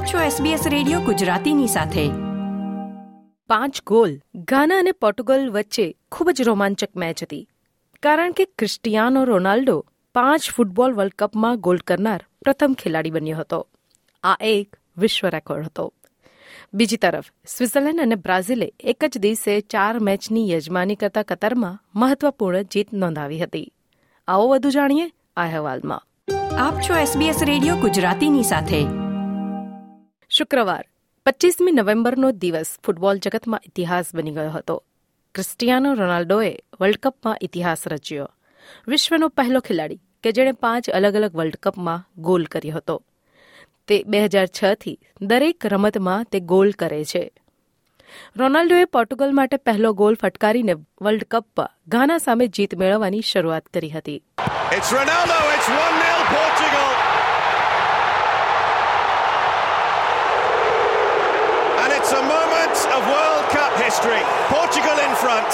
આપ છો SBS radio ગુજરાતીની સાથે. પાંચ ગોલ ગાના અને પોર્ટુગલ વચ્ચે ખૂબ જ રોમાંચક મેચ હતી. કારણ કે ક્રિસ્ટિયાનો રોનાલ્ડો પાંચ ફૂટબોલ વર્લ્ડ કપમાં ગોલ કરનાર પ્રથમ ખેલાડી બન્યો હતો. આ એક વિશ્વ રેકોર્ડ હતો. બીજી તરફ સ્વિટ્ઝરલેન્ડ અને બ્રાઝિલે એક જ દિવસે ચાર મેચની યજમાની કરતા કતરમાં મહત્વપૂર્ણ જીત નોંધાવી હતી. આવો વધુ જાણીએ આ અહેવાલમાં. આપ છો SBS રેડિયો ગુજરાતીની સાથે. શુક્રવાર પચીસમી નવેમ્બરનો દિવસ ફૂટબોલ જગતમાં ઇતિહાસ બની ગયો હતો. ક્રિસ્ટિયાનો રોનાલ્ડોએ વર્લ્ડ કપમાં ઇતિહાસ રચ્યો. વિશ્વનો પહેલો ખેલાડી કે જેણે પાંચ અલગ અલગ વર્લ્ડ કપમાં ગોલ કર્યો હતો. તે બે હજાર છથી દરેક રમતમાં તે ગોલ કરે છે. રોનાલ્ડોએ પોર્ટુગલ માટે પહેલો ગોલ ફટકારીને વર્લ્ડ કપમાં ઘાના સામે જીત મેળવવાની શરૂઆત કરી હતી. It's Ronaldo, it's 1 0 Portugal. And it's a moment of World Cup history. Portugal in front.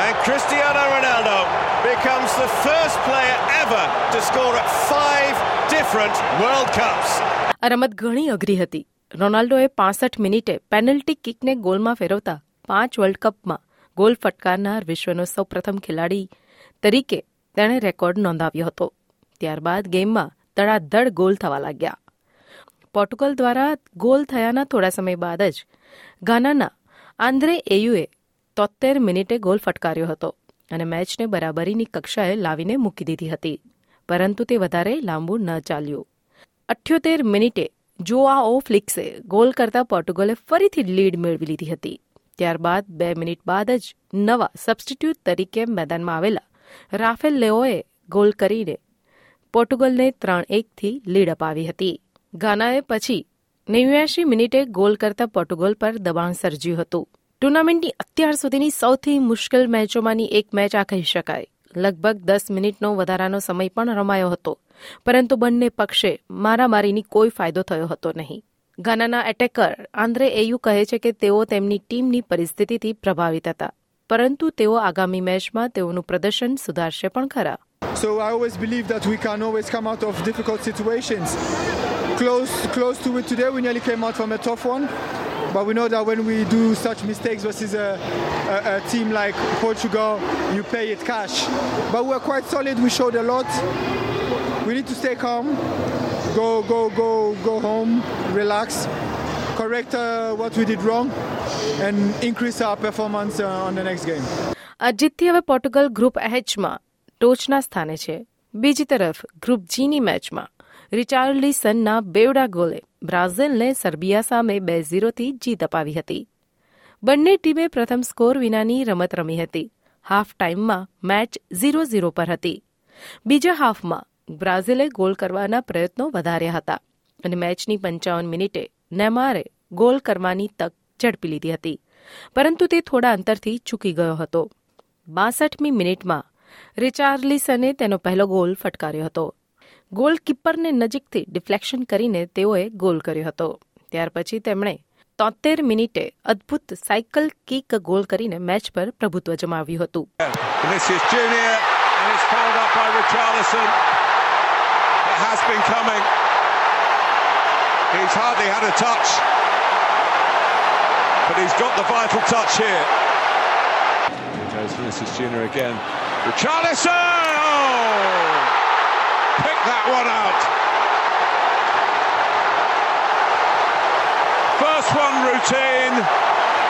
And Cristiano Ronaldo becomes the first player ever to score at five different World Cups. આ રમત ઘણી અઘરી હતી રોનાલ્ડોએ પાસઠ મિનિટે પેનલ્ટી કિકને ગોલમાં ફેરવતા પાંચ world કપમાં ગોલ ફટકારનાર વિશ્વનો સૌપ્રથમ ખેલાડી તરીકે તેણે રેકોર્ડ નોંધાવ્યો હતો ત્યારબાદ ગેમમાં ધડાધડ ગોલ થવા લાગ્યા પોર્ટુગલ દ્વારા ગોલ થયાના થોડા સમય બાદ જ ગાનાના આંદ્રે એયુએ તોતેર મિનિટે ગોલ ફટકાર્યો હતો અને મેચને બરાબરીની કક્ષાએ લાવીને મૂકી દીધી હતી. પરંતુ તે વધારે લાંબુ ન ચાલ્યું. અઠ્યોતેર મિનિટે જોઆઓ ફ્લિક્સે ગોલ કરતા પોર્ટુગલે ફરીથી લીડ મેળવી લીધી હતી. ત્યારબાદ બે મિનિટ બાદ જ નવા સબસ્ટિટ્યૂટ તરીકે મેદાનમાં આવેલા રાફેલ લેઓએ ગોલ કરીને પોર્ટુગલને ત્રણ એકથી લીડ અપાવી હતી. ગાનાએ પછી નેવ્યાશી મિનિટે ગોલ કરતા પોર્ટુગલ પર દબાણ સર્જ્યું હતું. ટુર્નામેન્ટની અત્યાર સુધીની સૌથી મુશ્કેલ મેચોમાંની એક મેચ આ કહી શકાય. લગભગ દસ મિનિટનો વધારાનો સમય પણ રમાયો હતો. પરંતુ બંને પક્ષે મારામારીની કોઈ ફાયદો થયો હતો નહીં. ગાનાના એટેકર આંદ્રે એયુ કહે છે કે તેઓ તેમની ટીમની પરિસ્થિતિથી પ્રભાવિત હતા. પરંતુ તેઓ આગામી મેચમાં તેઓનું પ્રદર્શન સુધારશે પણ ખરા. So I always believe that we can always come out of difficult situations. Close, close to it today, we nearly came out from a tough one. But we know that when we do such mistakes versus a, a, a team like Portugal, you pay it cash. But we're quite solid. We showed a lot. We need to stay calm, go, go, go, go home, relax, correct uh, what we did wrong, and increase our performance uh, on the next game. આ જીતથી હવે Portugal group એચમાં ટોચના સ્થાને છે. બીજી તરફ, group જીની મેચમાં, રિચાર્લિસનના બેવડા ગોલે બ્રાઝિલને સર્બિયા સામે બે ઝીરોથી જીત અપાવી હતી. બંને ટીમે પ્રથમ સ્કોર વિનાની રમત રમી હતી. હાફ ટાઈમમાં મેચ ઝીરો ઝીરો પર હતી. બીજા હાફમાં, બ્રાઝિલે ગોલ કરવાના પ્રયત્નો વધાર્યા હતા અને મેચની પંચાવન મિનિટે નેમારે ગોલ કરવાની તક ઝડપી લીધી હતી. પરંતુ તે થોડા અંતરથી ચૂકી ગયો હતો. બાસઠમી મિનિટમાં રિચાર્લિસને તેનો પહેલો ગોલ ફટકાર્યો હતો ગોલકીપરને નજીકથી ડિફ્લેક્શન કરીને તેઓએ ગોલ કર્યો હતો ત્યાર પછી તેમણે તોતેર મિનિટે અદભુત સાયકલ કિક ગોલ કરીને મેચ પર પ્રભુત્વ જમાવ્યું હતું Vinicius Junior, and it's followed up by Richarlison. It has been coming. He's hardly had a touch, but he's got the vital touch here. Here goes Vinicius Junior again. Richarlison! Oh! Pick that one out. First one routine,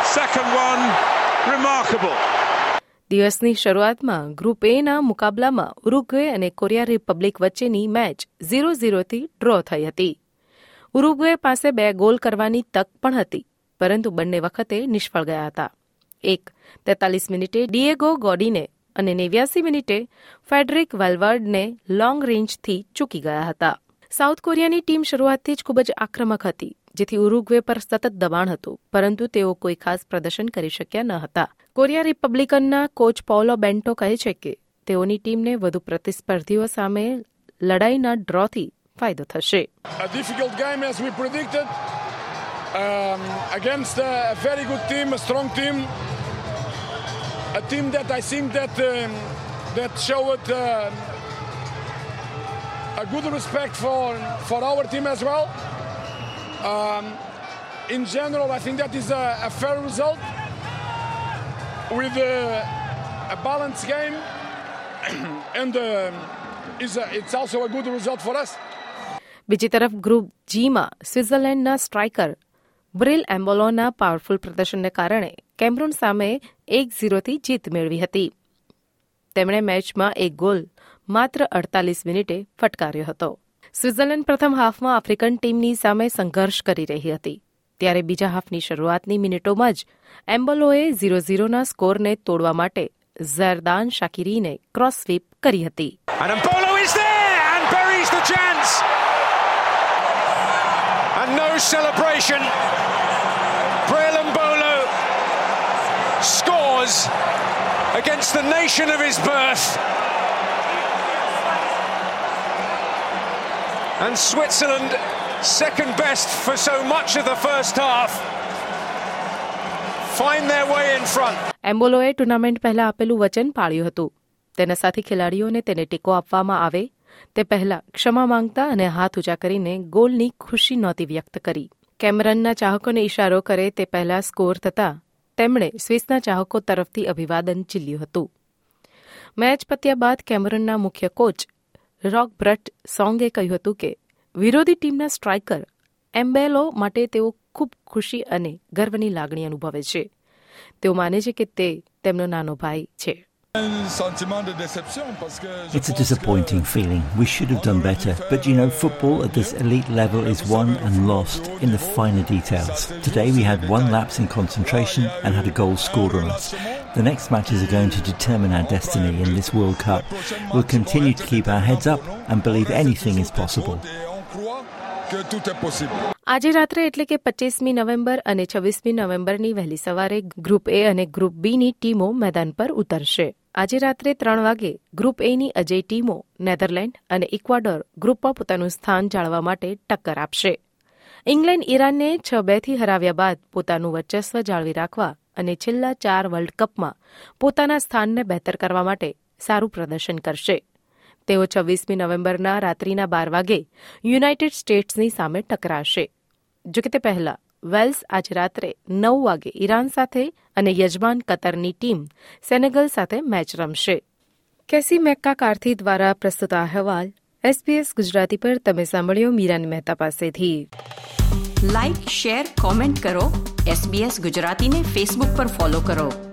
second one remarkable. દિવસની શરૂઆતમાં group એના મુકાબલામાં Uruguay અને Korea Republic વચ્ચેની match zero ઝીરોથી draw થઈ હતી Uruguay પાસે બે ગોલ કરવાની તક પણ હતી પરંતુ બંને વખતે નિષ્ફળ ગયા હતા એક તેતાલીસ મિનિટે ડિએગો ગોડીને અને નેવ્યાસી મિનિટે ફેડરિક વેલવર્ડને લોંગ રેન્જથી ચૂકી ગયા હતા. સાઉથ કોરિયાની ટીમ શરૂઆતથી જ ખૂબ જ આક્રમક હતી જેથી ઉરુગ્વે પર સતત દબાણ હતું પરંતુ તેઓ કોઈ ખાસ પ્રદર્શન કરી શક્યા ન હતા. કોરિયા રિપબ્લિકનના કોચ પોલો બેન્ટો કહે છે કે તેઓની ટીમને વધુ પ્રતિસ્પર્ધીઓ સામે લડાઈના ડ્રોથી ફાયદો થશે. Um, against a very good team, a strong team, a team that I think that um, that showed uh, a good respect for for our team as well. Um, in general, I think that is a, a fair result with a, a balanced game, and um is a, it's also a good result for us. બીજી તરફ group જીમાં સ્વિટ્ઝરલેન્ડના striker બ્રિલ એમ્બોલોના powerful પ્રદર્શનને કારણે Cameron સામે એક ઝીરોથી જીત મેળવી હતી. તેમણે મેચમાં એક ગોલ માત્ર અડતાલીસ મિનિટે ફટકાર્યો હતો. સ્વિટ્ઝરલેન્ડ પ્રથમ હાફમાં આફ્રિકન ટીમની સામે સંઘર્ષ કરી રહી હતી. ત્યારે બીજા હાફની શરૂઆતની મિનિટોમાં જ એમ્બોલોએ ઝીરો ઝીરોના સ્કોરને તોડવા માટે ઝરદાન શાકિરીને ક્રોસ સ્વીપ કરી હતી. Is there and buries the chance. And no celebration. Braille Mbolo scores against the nation of his birth. And Switzerland, second best for so much of the first half, find their way in front. એમ્બોલોએ tournament પહેલા આપેલું વચન પાળ્યું હતું તેના સાથે ખેલાડીઓને તેને ટેકો આપવામાં આવે તે પહેલા ક્ષમા માંગતા અને હાથ ઊંચા કરીને ગોલની ખુશી નહોતી વ્યક્ત કરી કેમરનના ચાહકોને ઇશારો કરે તે પહેલા સ્કોર થતા તેમણે સ્વિસના ચાહકો તરફથી અભિવાદન ચીલ્યું હતું. મેચ પત્યા બાદ કેમરનના મુખ્ય કોચ રોક બ્રટ સોંગે કહ્યું હતું કે, વિરોધી ટીમના સ્ટ્રાઇકર એમ્બેલો માટે તેઓ ખૂબ ખુશી અને ગર્વની લાગણી અનુભવે છે. તેઓ માને છે કે તે તેમનો નાનો ભાઈ છે. It's a disappointing feeling. We should have done better. But you know, football at this elite level is won and lost in the finer details. Today we had one lapse in concentration and had a goal scored on us. The next matches are going to determine our destiny in this World Cup. We'll continue to keep our heads up and believe anything is possible. આજે રાત્રે એટલે કે પચીસમી November અને છવ્વીસમી નવેમ્બરની વહેલી સવારે group એ અને group બીની ટીમો મેદાન પર ઉતરશે આજે રાત્રે ત્રણ વાગે ગ્રુપ એની અજય ટીમો નેધરલેન્ડ અને ઇક્વાડોર ગ્રુપમાં પોતાનું સ્થાન જાળવવા માટે ટક્કર આપશે. ઇંગ્લેન્ડ ઈરાનને છ બેથી હરાવ્યા બાદ પોતાનું વર્ચસ્વ જાળવી રાખવા અને છેલ્લા ચાર વર્લ્ડ કપમાં પોતાના સ્થાનને બહેતર કરવા માટે સારું પ્રદર્શન કરશે. તેઓ છવ્વીસમી નવેમ્બરના રાત્રિના બાર વાગે યુનાઇટેડ સ્ટેટ્સની સામે ટકરાશે. જોકે તે પહેલા વેલ્સ આજે રાત્રે નવ વાગે ઈરાન સાથે અને યજમાન કતરની ટીમ સેનેગલ સાથે મેચ રમશે. કેસી મેક્કા કારથી દ્વારા પ્રસ્તુત અહેવાલ એસપીએસ ગુજરાતી પર તમે સાંભળ્યો મીરાન મહેતા પાસેથી. લાઇક શેર કોમેન્ટ કરો. એસબીએસ ગુજરાતીને ફેસબુક પર ફોલો કરો.